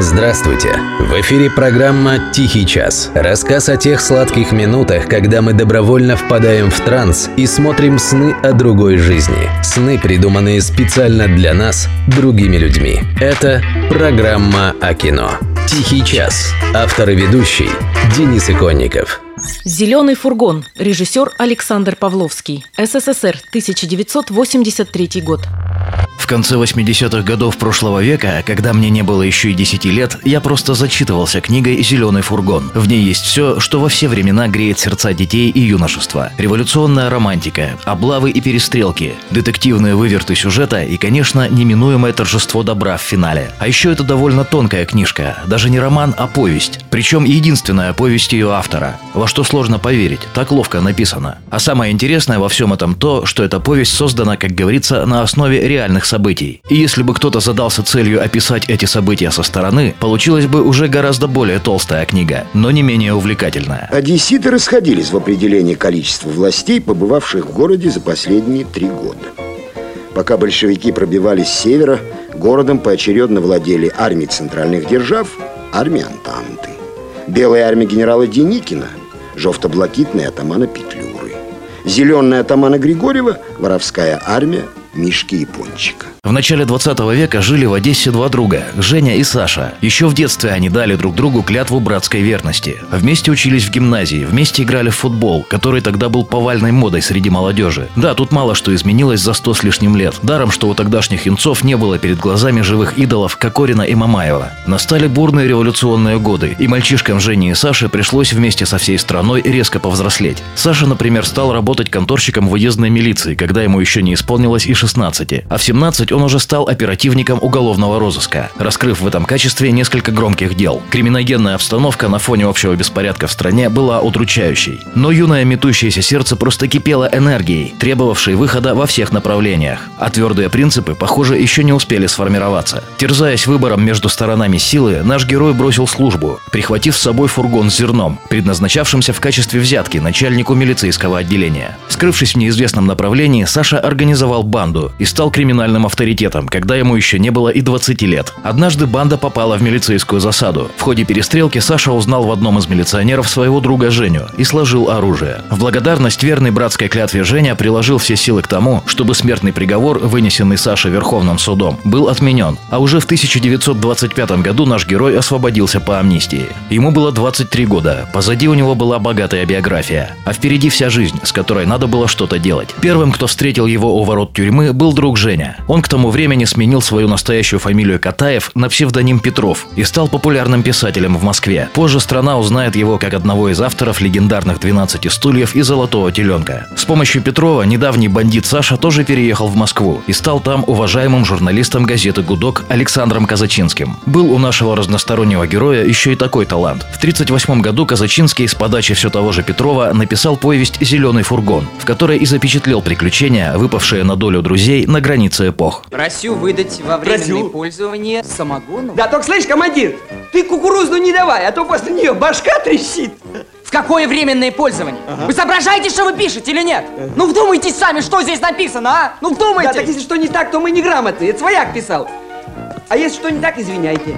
Здравствуйте! В эфире программа «Тихий час». Рассказ о тех сладких минутах, когда мы добровольно впадаем в транс и смотрим сны о другой жизни. Сны, придуманные специально для нас, другими людьми. Это программа о кино. «Тихий час». Автор и ведущий Денис Иконников. «Зеленый фургон». Режиссер Александр Павловский. СССР, 1983 год. В конце 80-х годов прошлого века, когда мне не было еще и 10 лет, я просто зачитывался книгой «Зеленый фургон». В ней есть все, что во все времена греет сердца детей и юношества. Революционная романтика, облавы и перестрелки, детективные выверты сюжета и, конечно, неминуемое торжество добра в финале. А еще это довольно тонкая книжка, даже не роман, а повесть. Причем единственная повесть ее автора. Во что сложно поверить, так ловко написано. А самое интересное во всем этом то, что эта повесть создана, как говорится, на основе реальных событий. И если бы кто-то задался целью описать эти события со стороны, получилась бы уже гораздо более толстая книга, но не менее увлекательная. Одесситы расходились в определении количества властей, побывавших в городе за последние три года. Пока большевики пробивались с севера, городом поочередно владели армии центральных держав, армия Антанты. Белая армия генерала Деникина, жовто-блакитная атамана Петлюры, зеленая атамана Григорьева, воровская армия Мишки Япончика. В начале 20 века жили в Одессе два друга – Женя и Саша. Еще в детстве они дали друг другу клятву братской верности. Вместе учились в гимназии, вместе играли в футбол, который тогда был повальной модой среди молодежи. Да, тут мало что изменилось за сто с лишним лет. Даром, что у тогдашних юнцов не было перед глазами живых идолов Кокорина и Мамаева. Настали бурные революционные годы, и мальчишкам Жене и Саше пришлось вместе со всей страной резко повзрослеть. Саша, например, стал работать конторщиком в уездной милиции, когда ему еще не исполнилось и 16, а в 17 он уже стал оперативником уголовного розыска, раскрыв в этом качестве несколько громких дел. Криминогенная обстановка на фоне общего беспорядка в стране была удручающей. Но юное метущееся сердце просто кипело энергией, требовавшей выхода во всех направлениях. А твердые принципы, похоже, еще не успели сформироваться. Терзаясь выбором между сторонами силы, наш герой бросил службу, прихватив с собой фургон с зерном, предназначавшимся в качестве взятки начальнику милицейского отделения. Скрывшись в неизвестном направлении, Саша организовал банду и стал криминальным авторитетом авторитетом, когда ему еще не было и 20 лет. Однажды банда попала в милицейскую засаду. В ходе перестрелки Саша узнал в одном из милиционеров своего друга Женю и сложил оружие. В благодарность верной братской клятве Женя приложил все силы к тому, чтобы смертный приговор, вынесенный Саше Верховным судом, был отменен. А уже в 1925 году наш герой освободился по амнистии. Ему было 23 года, позади у него была богатая биография, а впереди вся жизнь, с которой надо было что-то делать. Первым, кто встретил его у ворот тюрьмы, был друг Женя. Он к тому времени сменил свою настоящую фамилию Катаев на псевдоним Петров и стал популярным писателем в Москве. Позже страна узнает его как одного из авторов легендарных «12 стульев» и «Золотого теленка». С помощью Петрова недавний бандит Саша тоже переехал в Москву и стал там уважаемым журналистом газеты «Гудок» Александром Казачинским. Был у нашего разностороннего героя еще и такой талант. В 1938 году Казачинский с подачи все того же Петрова написал повесть «Зеленый фургон», в которой и запечатлел приключения, выпавшие на долю друзей на границе эпох. Просю выдать во временное Просю. пользование самогону. Да, только слышь, командир, ты кукурузну не давай, а то после нее башка трещит. В какое временное пользование? Вы соображаете, что вы пишете или нет? Ну вдумайтесь сами, что здесь написано, а? Ну Да, вдумайтесь! так если что не так, то мы неграмотные, это свояк писал. А если что не так, извиняйте.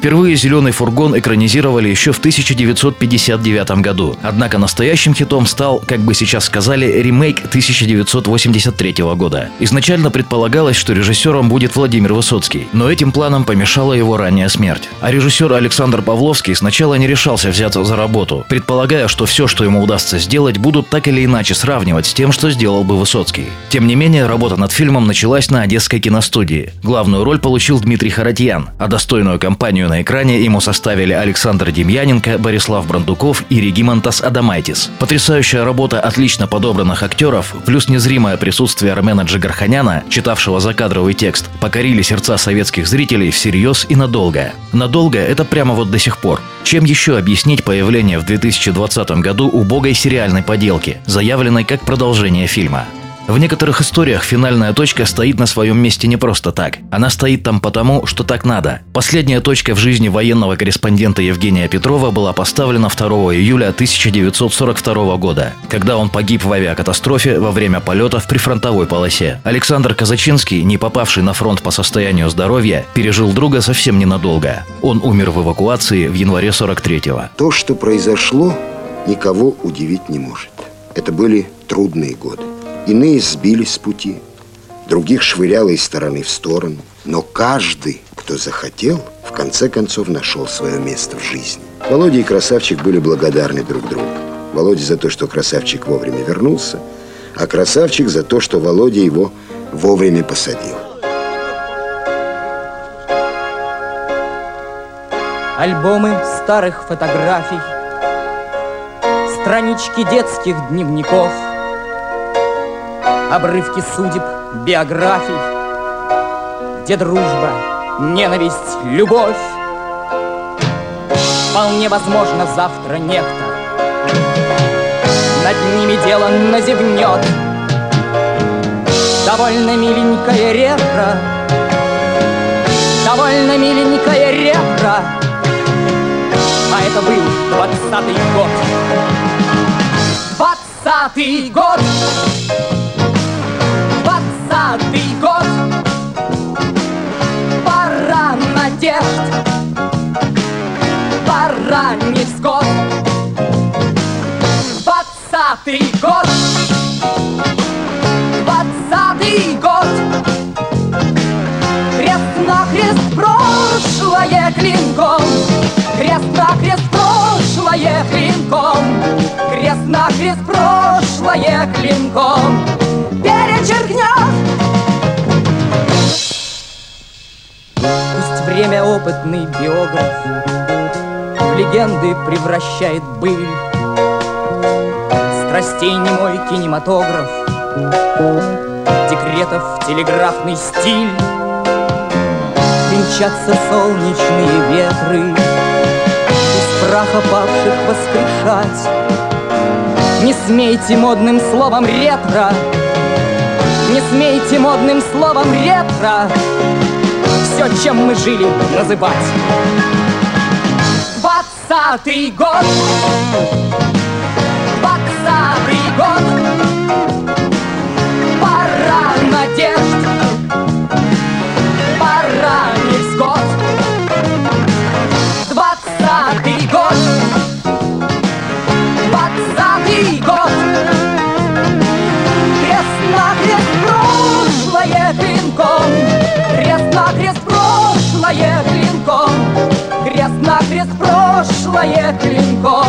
Впервые «Зеленый фургон» экранизировали еще в 1959 году. Однако настоящим хитом стал, как бы сейчас сказали, ремейк 1983 года. Изначально предполагалось, что режиссером будет Владимир Высоцкий, но этим планом помешала его ранняя смерть. А режиссер Александр Павловский сначала не решался взяться за работу, предполагая, что все, что ему удастся сделать, будут так или иначе сравнивать с тем, что сделал бы Высоцкий. Тем не менее, работа над фильмом началась на Одесской киностудии. Главную роль получил Дмитрий Харатьян, а достойную компанию на экране ему составили Александр Демьяненко, Борислав Брандуков и Регимантас Адамайтис. Потрясающая работа отлично подобранных актеров, плюс незримое присутствие Армена Джигарханяна, читавшего закадровый текст, покорили сердца советских зрителей всерьез и надолго. Надолго – это прямо вот до сих пор. Чем еще объяснить появление в 2020 году убогой сериальной поделки, заявленной как продолжение фильма? В некоторых историях финальная точка стоит на своем месте не просто так. Она стоит там потому, что так надо. Последняя точка в жизни военного корреспондента Евгения Петрова была поставлена 2 июля 1942 года, когда он погиб в авиакатастрофе во время полета в прифронтовой полосе. Александр Казачинский, не попавший на фронт по состоянию здоровья, пережил друга совсем ненадолго. Он умер в эвакуации в январе 43-го. То, что произошло, никого удивить не может. Это были трудные годы. Иные сбились с пути, других швыряло из стороны в сторону. Но каждый, кто захотел, в конце концов нашел свое место в жизни. Володя и Красавчик были благодарны друг другу. Володя за то, что Красавчик вовремя вернулся, а Красавчик за то, что Володя его вовремя посадил. Альбомы старых фотографий Странички детских дневников Обрывки судеб, биографий Где дружба, ненависть, любовь. Вполне возможно завтра некто Над ними дело назевнет. Довольно миленькая ретро Довольно миленькая ретро А это был двадцатый год. Двадцатый год Крест-накрест прошлое клинком Перечеркнет Пусть время опытный биограф В легенды превращает быль. Страстей немой кинематограф Декретов телеграфный стиль. Мчатся солнечные ветры Из праха павших воскрешать Не смейте модным словом ретро Не смейте модным словом ретро Все, чем мы жили, называть. Двадцатый год клинком Крест-накрест прошлое клинком Перечеркнет